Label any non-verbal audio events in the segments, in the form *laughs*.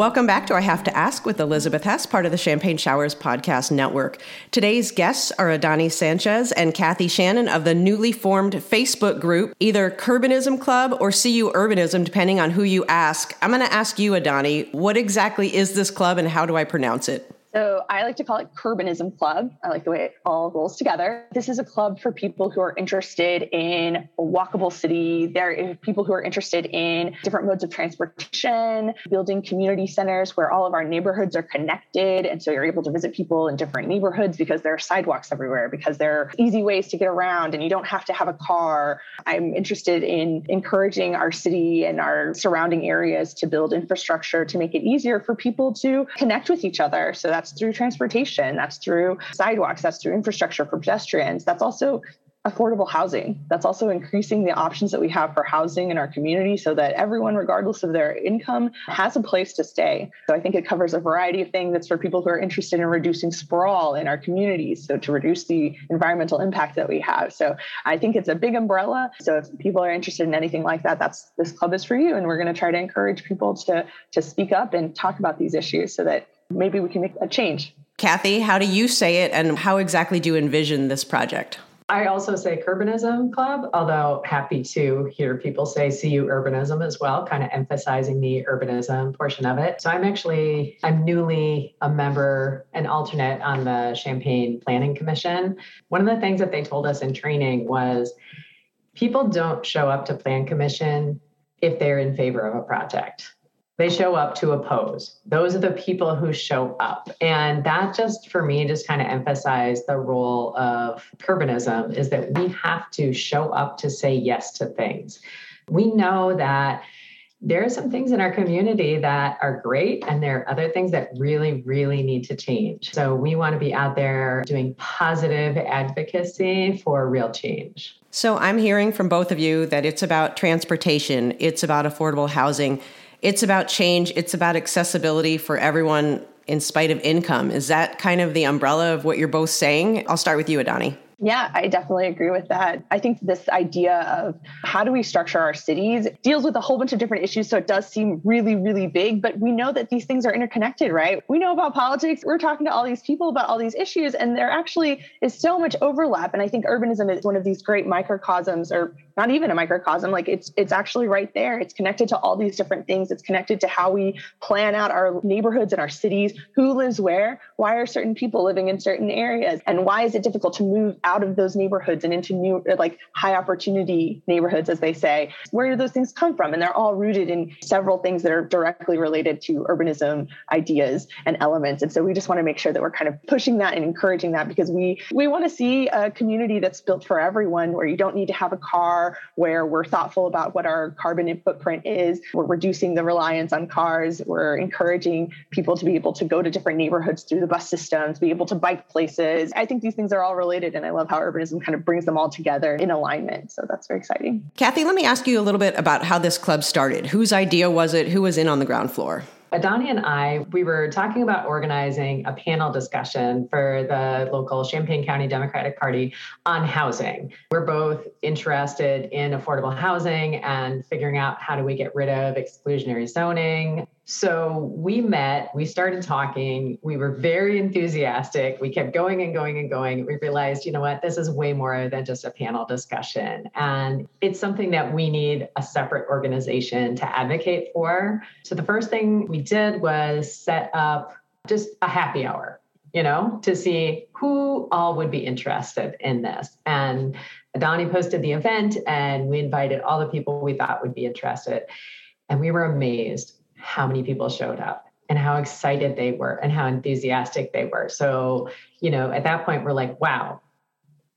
Welcome back to I Have to Ask with Elizabeth Hess, part of the Champagne Showers Podcast Network. Today's guests are Adani Sanchez and Kathy Shannon of the newly formed Facebook group, either Curbanism Club or CU Urbanism, depending on who you ask. I'm going to ask you, Adani, what exactly is this club and how do I pronounce it? So I like to call it Curbanism Club. I like the way it all rolls together. This is a club for people who are interested in a walkable city. There are people who are interested in different modes of transportation, building community centers where all of our neighborhoods are connected. And so you're able to visit people in different neighborhoods because there are sidewalks everywhere, because there are easy ways to get around and you don't have to have a car. I'm interested in encouraging our city and our surrounding areas to build infrastructure to make it easier for people to connect with each other so that's through transportation, that's through sidewalks, that's through infrastructure for pedestrians. That's also affordable housing. That's also increasing the options that we have for housing in our community so that everyone, regardless of their income, has a place to stay. So I think it covers a variety of things that's for people who are interested in reducing sprawl in our communities. So to reduce the environmental impact that we have. So I think it's a big umbrella. So if people are interested in anything like that, that's this club is for you. And we're going to try to encourage people to to speak up and talk about these issues so that maybe we can make a change. Kathy, how do you say it and how exactly do you envision this project? I also say Curbanism Club, although happy to hear people say CU Urbanism as well, kind of emphasizing the urbanism portion of it. So I'm actually, I'm newly a member, an alternate on the Champaign Planning Commission. One of the things that they told us in training was people don't show up to Plan Commission if they're in favor of a project they show up to oppose. Those are the people who show up. And that just for me just kind of emphasized the role of urbanism is that we have to show up to say yes to things. We know that there are some things in our community that are great, and there are other things that really, really need to change. So we want to be out there doing positive advocacy for real change. So I'm hearing from both of you that it's about transportation, it's about affordable housing it's about change, it's about accessibility for everyone in spite of income. Is that kind of the umbrella of what you're both saying? I'll start with you, Adani. Yeah, I definitely agree with that. I think this idea of how do we structure our cities deals with a whole bunch of different issues. So it does seem really, really big, but we know that these things are interconnected, right? We know about politics. We're talking to all these people about all these issues, and there actually is so much overlap. And I think urbanism is one of these great microcosms or not even a microcosm like it's it's actually right there. It's connected to all these different things. It's connected to how we plan out our neighborhoods and our cities. Who lives where? Why are certain people living in certain areas? And why is it difficult to move out of those neighborhoods and into new like high opportunity neighborhoods as they say? Where do those things come from? And they're all rooted in several things that are directly related to urbanism ideas and elements. And so we just want to make sure that we're kind of pushing that and encouraging that because we we want to see a community that's built for everyone where you don't need to have a car where we're thoughtful about what our carbon footprint is. We're reducing the reliance on cars. We're encouraging people to be able to go to different neighborhoods through the bus system, to be able to bike places. I think these things are all related, and I love how urbanism kind of brings them all together in alignment. So that's very exciting. Kathy, let me ask you a little bit about how this club started. Whose idea was it? Who was in on the ground floor? Adani and I, we were talking about organizing a panel discussion for the local Champaign County Democratic Party on housing. We're both interested in affordable housing and figuring out how do we get rid of exclusionary zoning, so we met, we started talking, we were very enthusiastic. We kept going and going and going. We realized, you know what, this is way more than just a panel discussion. And it's something that we need a separate organization to advocate for. So the first thing we did was set up just a happy hour, you know, to see who all would be interested in this. And Donnie posted the event and we invited all the people we thought would be interested. And we were amazed how many people showed up and how excited they were and how enthusiastic they were. So, you know, at that point, we're like, wow,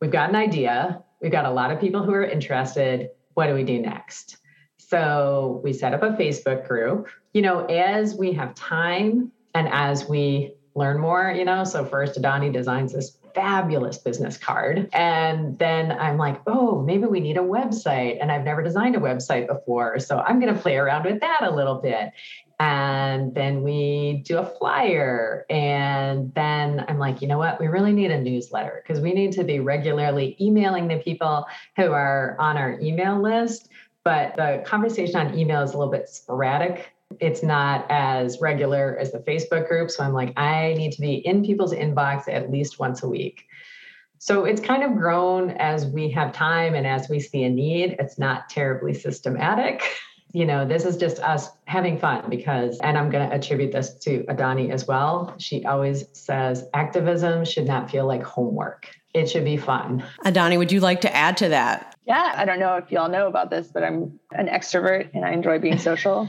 we've got an idea. We've got a lot of people who are interested. What do we do next? So we set up a Facebook group. You know, as we have time and as we learn more, you know, so first Adani designs this fabulous business card. And then I'm like, oh, maybe we need a website. And I've never designed a website before. So I'm going to play around with that a little bit. And then we do a flyer. And then I'm like, you know what? We really need a newsletter because we need to be regularly emailing the people who are on our email list. But the conversation on email is a little bit sporadic It's not as regular as the Facebook group. So I'm like, I need to be in people's inbox at least once a week. So it's kind of grown as we have time and as we see a need. It's not terribly systematic. *laughs* You know, this is just us having fun because, and I'm going to attribute this to Adani as well. She always says activism should not feel like homework. It should be fun. Adani, would you like to add to that? Yeah, I don't know if y'all know about this, but I'm an extrovert and I enjoy being social.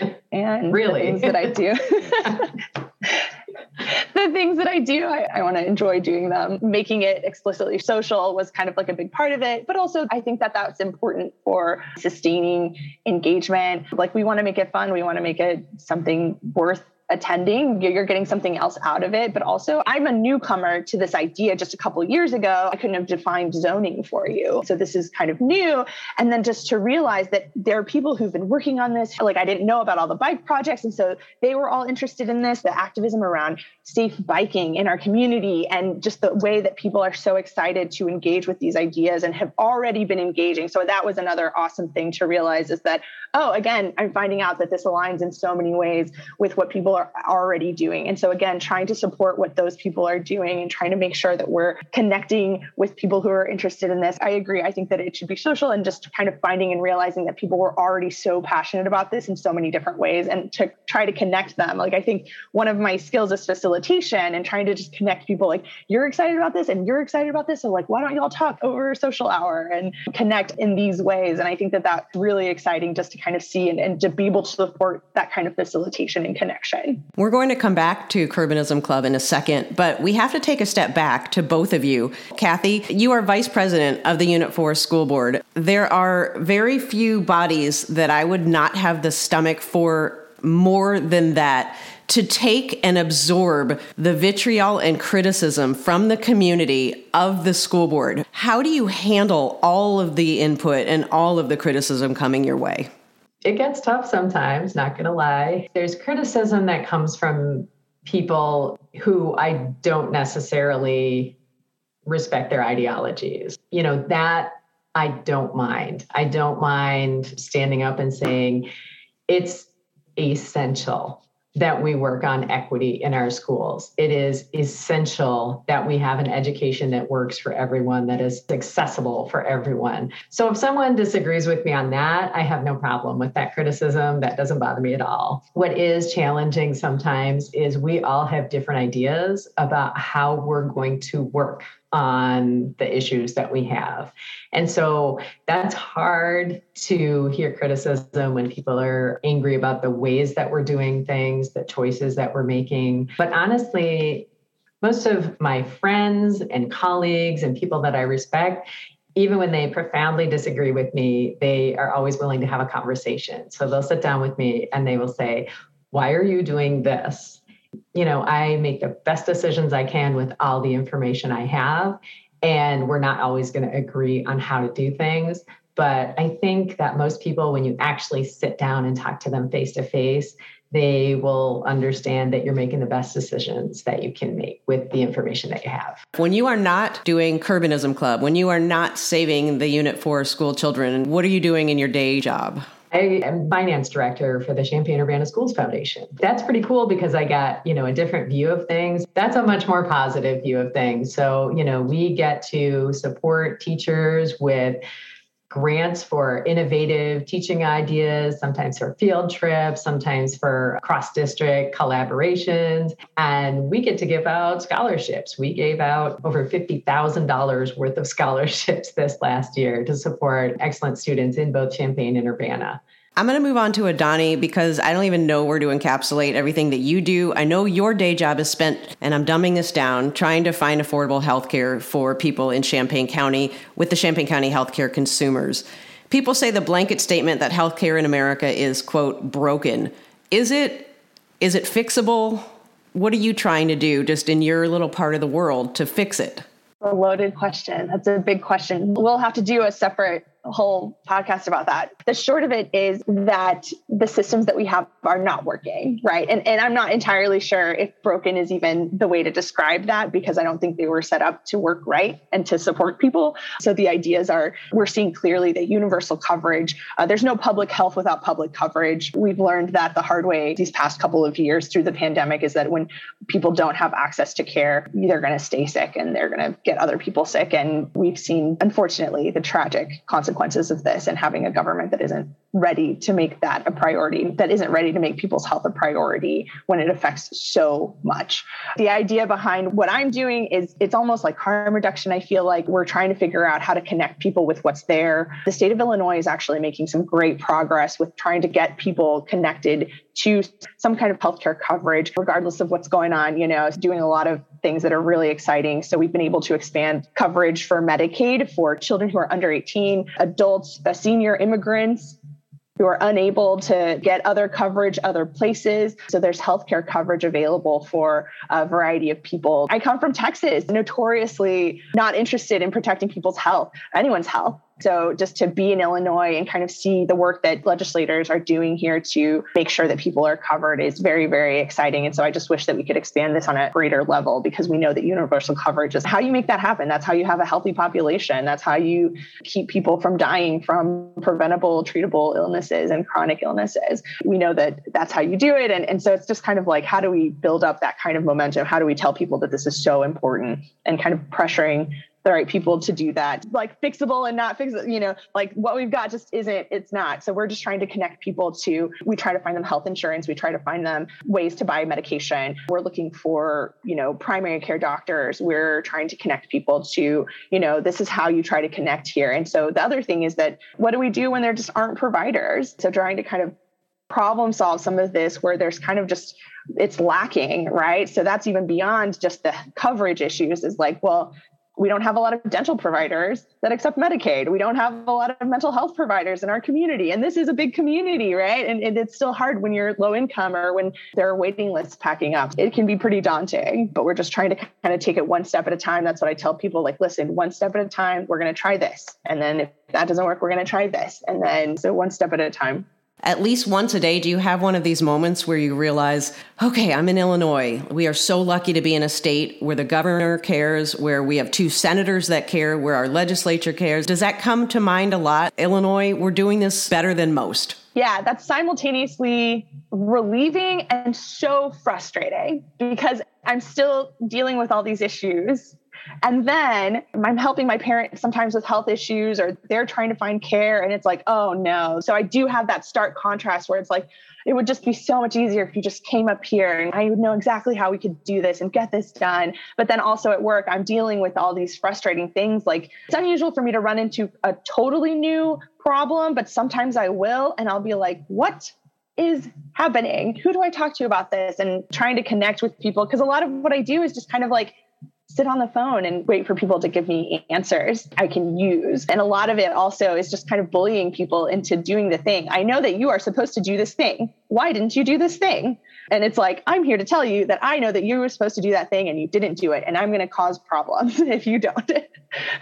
*laughs* and really, the things that I do. *laughs* *laughs* the things that I do, I, I want to enjoy doing them. Making it explicitly social was kind of like a big part of it. But also, I think that that's important for sustaining engagement. Like, we want to make it fun, we want to make it something worth attending you're getting something else out of it. But also i'm a newcomer to this idea just a couple years ago. I couldn't have defined zoning for you. So this is kind of new. And then just to realize that there are people who've been working on this like i didn't know about all the bike projects. And so they were all interested in this the activism around safe biking in our community and just the way that people are so excited to engage with these ideas and have already been engaging. So that was another awesome thing to realize is that oh again i'm finding out that this aligns in so many ways with what people are are already doing. And so, again, trying to support what those people are doing and trying to make sure that we're connecting with people who are interested in this. I agree. I think that it should be social and just kind of finding and realizing that people were already so passionate about this in so many different ways and to try to connect them. Like, I think one of my skills is facilitation and trying to just connect people like, you're excited about this and you're excited about this. So, like, why don't y'all talk over social hour and connect in these ways? And I think that that's really exciting just to kind of see and, and to be able to support that kind of facilitation and connection. We're going to come back to Curbanism Club in a second, but we have to take a step back to both of you. Kathy, you are vice president of the Unit 4 School Board. There are very few bodies that I would not have the stomach for more than that to take and absorb the vitriol and criticism from the community of the school board. How do you handle all of the input and all of the criticism coming your way? It gets tough sometimes, not going to lie. There's criticism that comes from people who I don't necessarily respect their ideologies. You know, that I don't mind. I don't mind standing up and saying it's essential that we work on equity in our schools. It is essential that we have an education that works for everyone, that is accessible for everyone. So if someone disagrees with me on that, I have no problem with that criticism. That doesn't bother me at all. What is challenging sometimes is we all have different ideas about how we're going to work on the issues that we have. And so that's hard to hear criticism when people are angry about the ways that we're doing things, the choices that we're making. But honestly, most of my friends and colleagues and people that I respect, even when they profoundly disagree with me, they are always willing to have a conversation. So they'll sit down with me and they will say, Why are you doing this? You know, I make the best decisions I can with all the information I have. And we're not always going to agree on how to do things. But I think that most people, when you actually sit down and talk to them face to face, they will understand that you're making the best decisions that you can make with the information that you have. When you are not doing Curbanism Club, when you are not saving the Unit 4 school children, what are you doing in your day job? I am finance director for the Champaign Urbana Schools Foundation. That's pretty cool because I got, you know, a different view of things. That's a much more positive view of things. So, you know, we get to support teachers with grants for innovative teaching ideas, sometimes for field trips, sometimes for cross district collaborations. And we get to give out scholarships. We gave out over $50,000 worth of *laughs* scholarships this last year to support excellent students in both Champaign and Urbana. I'm going to move on to Adani because I don't even know where to encapsulate everything that you do. I know your day job is spent, and I'm dumbing this down, trying to find affordable health care for people in Champaign County with the Champaign County healthcare consumers. People say the blanket statement that healthcare in America is, quote, broken. Is it? Is it fixable? What are you trying to do just in your little part of the world to fix it? A loaded question. That's a big question. We'll have to do a separate whole podcast about that. The short of it is that the systems that we have are not working, right? And, and I'm not entirely sure if broken is even the way to describe that because I don't think they were set up to work right and to support people. So the ideas are we're seeing clearly that universal coverage, uh, there's no public health without public coverage. We've learned that the hard way these past couple of years through the pandemic is that when people don't have access to care, they're going to stay sick and they're going to get other people sick. And we've seen, unfortunately, the tragic consequences of this and having a government that isn't ready to make that a priority, that isn't ready to make people's health a priority when it affects so much. The idea behind what I'm doing is it's almost like harm reduction. I feel like we're trying to figure out how to connect people with what's there. The state of Illinois is actually making some great progress with trying to get people connected to some kind of healthcare coverage, regardless of what's going on, you know, doing a lot of things that are really exciting. So we've been able to expand coverage for Medicaid for children who are under 18, adults, uh, senior immigrants, who are unable to get other coverage other places. So there's healthcare coverage available for a variety of people. I come from Texas, notoriously not interested in protecting people's health, anyone's health. So just to be in Illinois and kind of see the work that legislators are doing here to make sure that people are covered is very, very exciting. And so I just wish that we could expand this on a greater level because we know that universal coverage is how you make that happen. That's how you have a healthy population. That's how you keep people from dying from preventable, treatable illnesses and chronic illnesses. We know that that's how you do it. And, and so it's just kind of like, how do we build up that kind of momentum? How do we tell people that this is so important and kind of pressuring the right people to do that. Like fixable and not fixable you know like what we've got just isn't it's not. So we're just trying to connect people to we try to find them health insurance we try to find them ways to buy medication. We're looking for you know primary care doctors. We're trying to connect people to you know this is how you try to connect here. And so the other thing is that what do we do when there just aren't providers? So trying to kind of problem solve some of this where there's kind of just it's lacking right? So that's even beyond just the coverage issues is like well we don't have a lot of dental providers that accept Medicaid. We don't have a lot of mental health providers in our community. And this is a big community, right? And, and, it's still hard when you're low income or when there are waiting lists packing up. It can be pretty daunting, but we're just trying to kind of take it one step at a time. That's what I tell people like, listen, one step at a time, we're going to try this. And then if that doesn't work, we're going to try this. And then so one step at a time at least once a day, do you have one of these moments where you realize, okay, I'm in Illinois. We are so lucky to be in a state where the governor cares, where we have two senators that care, where our legislature cares. Does that come to mind a lot? Illinois, we're doing this better than most. Yeah, that's simultaneously relieving and so frustrating because I'm still dealing with all these issues and then I'm helping my parents sometimes with health issues or they're trying to find care and it's like, oh no. So I do have that stark contrast where it's like, it would just be so much easier if you just came up here and I would know exactly how we could do this and get this done. But then also at work, I'm dealing with all these frustrating things. Like it's unusual for me to run into a totally new problem, but sometimes I will. And I'll be like, what is happening? Who do I talk to about this? And trying to connect with people. Because a lot of what I do is just kind of like sit on the phone and wait for people to give me answers I can use. And a lot of it also is just kind of bullying people into doing the thing. I know that you are supposed to do this thing. Why didn't you do this thing? And it's like, I'm here to tell you that I know that you were supposed to do that thing and you didn't do it. And I'm going to cause problems *laughs* if you don't.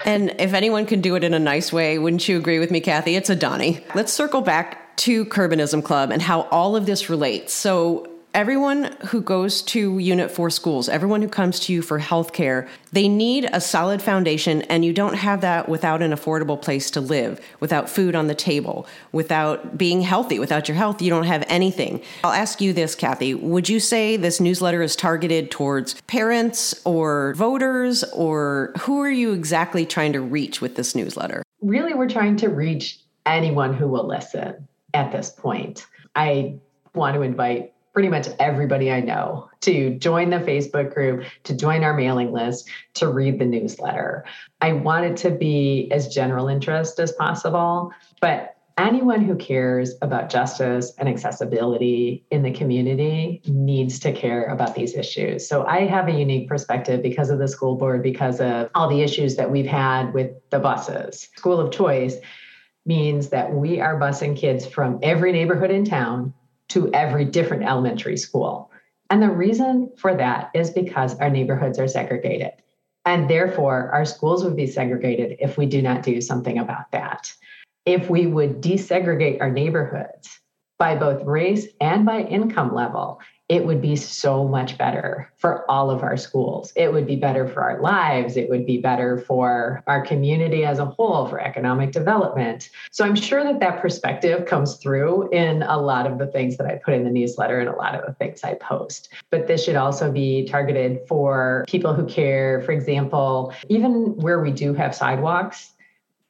and if anyone can do it in a nice way, wouldn't you agree with me, Kathy? It's Adani. Let's circle back to Curbanism Club and how all of this relates. So, everyone who goes to Unit 4 schools, everyone who comes to you for healthcare, they need a solid foundation, and you don't have that without an affordable place to live, without food on the table, without being healthy. Without your health, you don't have anything. I'll ask you this, Kathy. Would you say this newsletter is targeted towards parents or voters, or who are you exactly trying to reach with this newsletter? Really, we're trying to reach anyone who will listen at this point. I want to invite pretty much everybody I know to join the Facebook group, to join our mailing list, to read the newsletter. I want it to be as general interest as possible, but anyone who cares about justice and accessibility in the community needs to care about these issues. So I have a unique perspective because of the school board, because of all the issues that we've had with the buses. School of choice means that we are busing kids from every neighborhood in town to every different elementary school. And the reason for that is because our neighborhoods are segregated. And therefore, our schools would be segregated if we do not do something about that. if we would desegregate our neighborhoods by both race and by income level, it would be so much better for all of our schools. It would be better for our lives. It would be better for our community as a whole, for economic development. So I'm sure that that perspective comes through in a lot of the things that I put in the newsletter and a lot of the things I post. But this should also be targeted for people who care. For example, even where we do have sidewalks,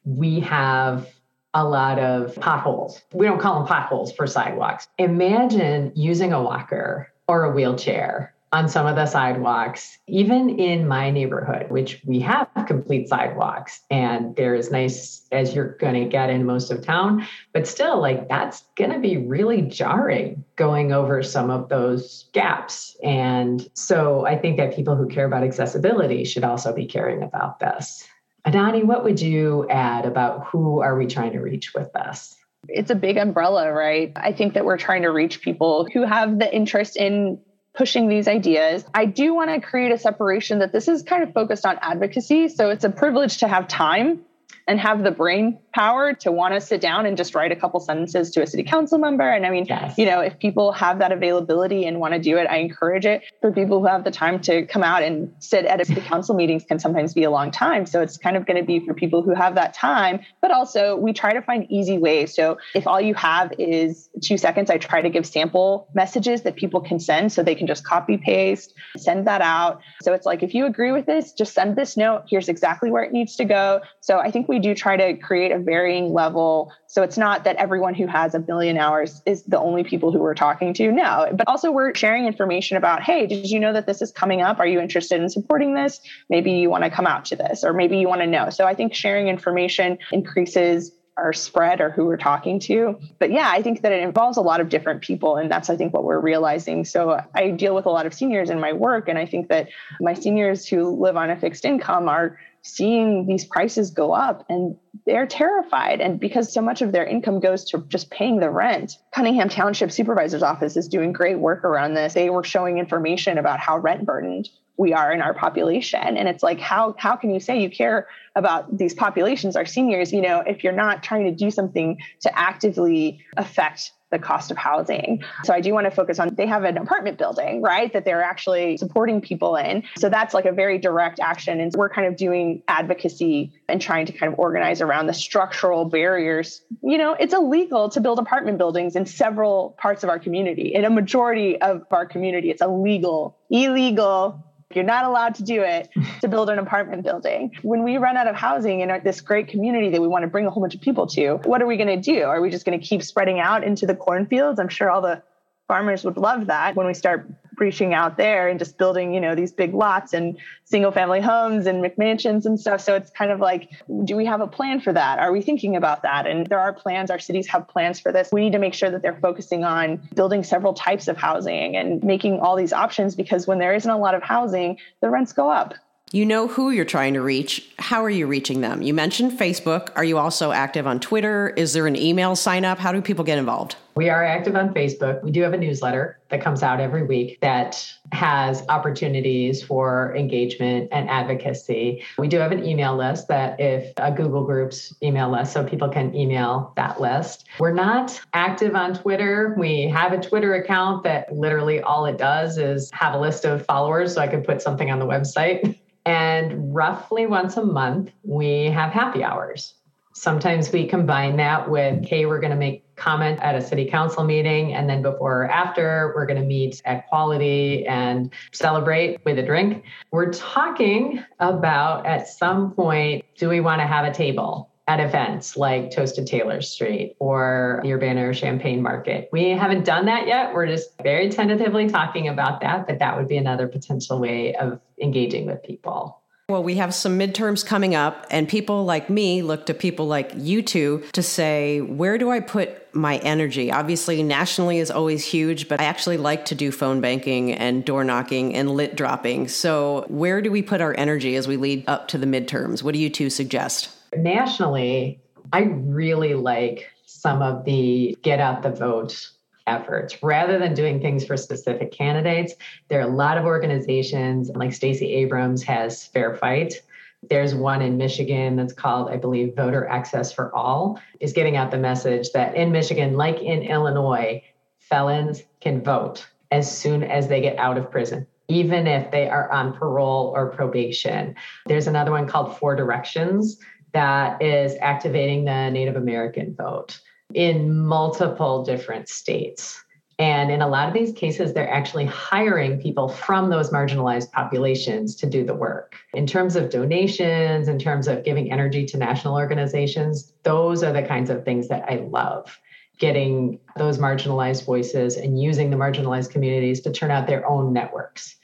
we have a lot of potholes. We don't call them potholes for sidewalks. Imagine using a walker or a wheelchair on some of the sidewalks, even in my neighborhood, which we have complete sidewalks and they're as nice as you're going to get in most of town. But still, like that's going to be really jarring going over some of those gaps. And so I think that people who care about accessibility should also be caring about this. Adani, what would you add about who are we trying to reach with this? It's a big umbrella, right? I think that we're trying to reach people who have the interest in pushing these ideas. I do want to create a separation that this is kind of focused on advocacy. So it's a privilege to have time and have the brain power to want to sit down and just write a couple sentences to a city council member. And I mean, yes. you know, if people have that availability and want to do it, I encourage it. For people who have the time to come out and sit at a city council meetings can sometimes be a long time. So it's kind of going to be for people who have that time, but also we try to find easy ways. So if all you have is two seconds, I try to give sample messages that people can send so they can just copy paste, send that out. So it's like, if you agree with this, just send this note. Here's exactly where it needs to go. So I think we do try to create a varying level. So it's not that everyone who has a billion hours is the only people who we're talking to. No, but also we're sharing information about, hey, did you know that this is coming up? Are you interested in supporting this? Maybe you want to come out to this, or maybe you want to know. So I think sharing information increases our spread or who we're talking to. But yeah, I think that it involves a lot of different people. And that's, I think, what we're realizing. So I deal with a lot of seniors in my work. And I think that my seniors who live on a fixed income are seeing these prices go up and they're terrified. And because so much of their income goes to just paying the rent, Cunningham Township Supervisor's Office is doing great work around this. They were showing information about how rent burdened we are in our population. And it's like, how, how can you say you care about these populations, our seniors, you know, if you're not trying to do something to actively affect the cost of housing. So I do want to focus on they have an apartment building, right, that they're actually supporting people in. So that's like a very direct action. And we're kind of doing advocacy and trying to kind of organize around the structural barriers. You know, it's illegal to build apartment buildings in several parts of our community. In a majority of our community, it's illegal, illegal you're not allowed to do it to build an apartment building. When we run out of housing in this great community that we want to bring a whole bunch of people to, what are we going to do? Are we just going to keep spreading out into the cornfields? I'm sure all the farmers would love that when we start reaching out there and just building, you know, these big lots and single family homes and McMansions and stuff. So it's kind of like, do we have a plan for that? Are we thinking about that? And there are plans, our cities have plans for this. We need to make sure that they're focusing on building several types of housing and making all these options because when there isn't a lot of housing, the rents go up. You know who you're trying to reach. How are you reaching them? You mentioned Facebook. Are you also active on Twitter? Is there an email sign up? How do people get involved? We are active on Facebook. We do have a newsletter that comes out every week that has opportunities for engagement and advocacy. We do have an email list that if a Google Groups email list, so people can email that list. We're not active on Twitter. We have a Twitter account that literally all it does is have a list of followers so I could put something on the website. *laughs* And roughly once a month, we have happy hours. Sometimes we combine that with, hey, we're going to make comment at a city council meeting. And then before or after, we're going to meet at quality and celebrate with a drink. We're talking about at some point, do we want to have a table? At events like Toasted Taylor Street or the Urbana Champaign Market. We haven't done that yet. We're just very tentatively talking about that, but that would be another potential way of engaging with people. Well, we have some midterms coming up, and people like me look to people like you two to say, where do I put my energy? Obviously, nationally is always huge, but I actually like to do phone banking and door knocking and lit dropping. So, where do we put our energy as we lead up to the midterms? What do you two suggest? Nationally, I really like some of the get out the vote efforts rather than doing things for specific candidates. There are a lot of organizations like Stacey Abrams has Fair Fight There's one in Michigan that's called, I believe, Voter Access for All, is getting out the message that in Michigan, like in Illinois, felons can vote as soon as they get out of prison even if they are on parole or probation. There's another one called Four Directions that is activating the Native American vote in multiple different states. And in a lot of these cases, they're actually hiring people from those marginalized populations to do the work. In terms of donations, in terms of giving energy to national organizations, those are the kinds of things that I love getting those marginalized voices and using the marginalized communities to turn out their own networks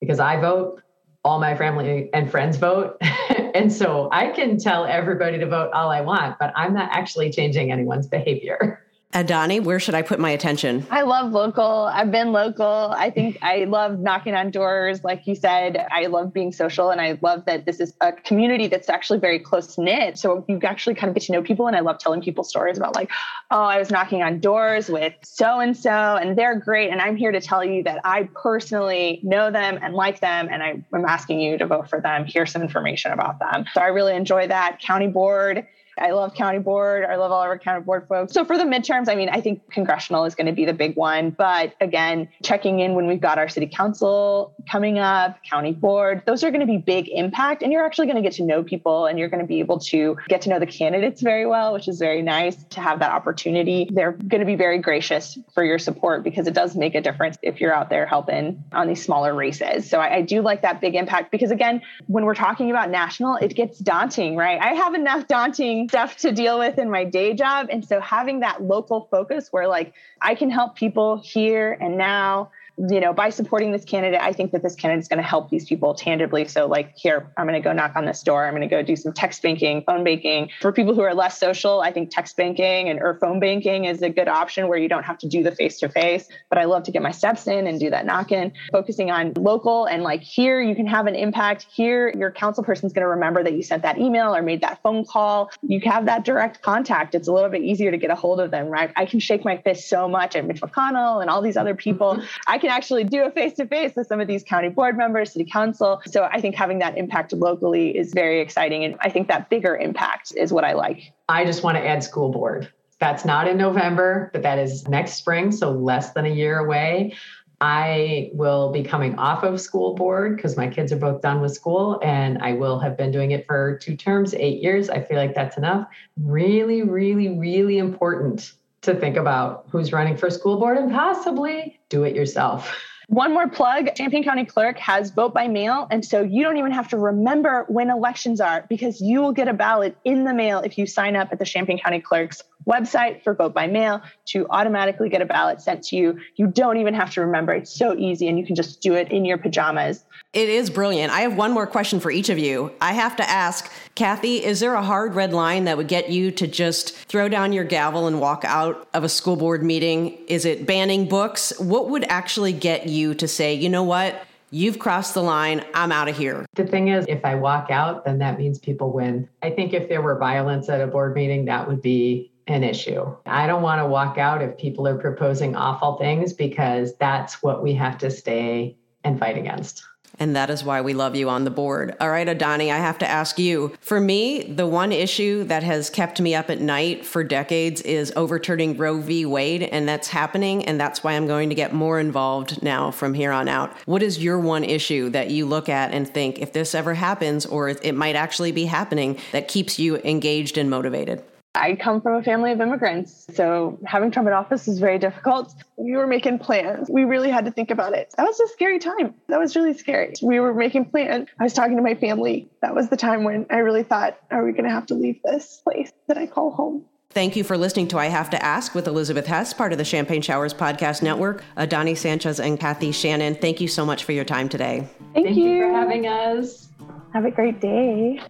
because I vote, all my family and friends vote. *laughs* and so I can tell everybody to vote all I want, but I'm not actually changing anyone's behavior. *laughs* Adani, where should I put my attention? I love local. I've been local. I think I love knocking on doors. Like you said, I love being social and I love that this is a community that's actually very close knit. So you actually kind of get to know people. And I love telling people stories about, like, oh, I was knocking on doors with so and so, and they're great. And I'm here to tell you that I personally know them and like them. And I'm asking you to vote for them. Here's some information about them. So I really enjoy that. County board I love county board. I love all of our county board folks. So for the midterms, I mean, I think congressional is going to be the big one. But again, checking in when we've got our city council coming up, county board, those are going to be big impact. And you're actually going to get to know people and you're going to be able to get to know the candidates very well, which is very nice to have that opportunity. They're going to be very gracious for your support because it does make a difference if you're out there helping on these smaller races. So I, I do like that big impact because again, when we're talking about national, it gets daunting, right? I have enough daunting stuff to deal with in my day job. And so having that local focus where like I can help people here and now you know, by supporting this candidate, I think that this candidate is going to help these people tangibly. So, like, here, I'm going to go knock on this door. I'm going to go do some text banking, phone banking. For people who are less social, I think text banking and or phone banking is a good option where you don't have to do the face to face. But I love to get my steps in and do that knock in, focusing on local and like here, you can have an impact. Here, your council person is going to remember that you sent that email or made that phone call. You have that direct contact. It's a little bit easier to get a hold of them, right? I can shake my fist so much at Mitch McConnell and all these other people. I *laughs* can can actually do a face to face with some of these county board members, city council. So I think having that impact locally is very exciting. And I think that bigger impact is what I like. I just want to add school board. That's not in November, but that is next spring, so less than a year away. I will be coming off of school board because my kids are both done with school and I will have been doing it for two terms, eight years. I feel like that's enough. Really, really, really important to think about who's running for school board and possibly do it yourself. One more plug Champaign County Clerk has vote by mail. And so you don't even have to remember when elections are because you will get a ballot in the mail if you sign up at the Champaign County Clerk's website for vote by mail to automatically get a ballot sent to you. You don't even have to remember. It's so easy and you can just do it in your pajamas. It is brilliant. I have one more question for each of you. I have to ask, Kathy, is there a hard red line that would get you to just throw down your gavel and walk out of a school board meeting? Is it banning books? What would actually get you to say, you know what? You've crossed the line. I'm out of here. The thing is, if I walk out, then that means people win. I think if there were violence at a board meeting, that would be an issue. I don't want to walk out if people are proposing awful things because that's what we have to stay and fight against. And that is why we love you on the board. All right, Adani, I have to ask you. For me, the one issue that has kept me up at night for decades is overturning Roe v. Wade, and that's happening. And that's why I'm going to get more involved now from here on out. What is your one issue that you look at and think, if this ever happens, or it might actually be happening, that keeps you engaged and motivated? I come from a family of immigrants. So having Trump in office is very difficult. We were making plans. We really had to think about it. That was a scary time. That was really scary. We were making plans. I was talking to my family. That was the time when I really thought, are we going to have to leave this place that I call home? Thank you for listening to I Have to Ask with Elizabeth Hess, part of the Champagne Showers Podcast Network. Adani Sanchez and Kathy Shannon, thank you so much for your time today. Thank, thank you. you for having us. Have a great day.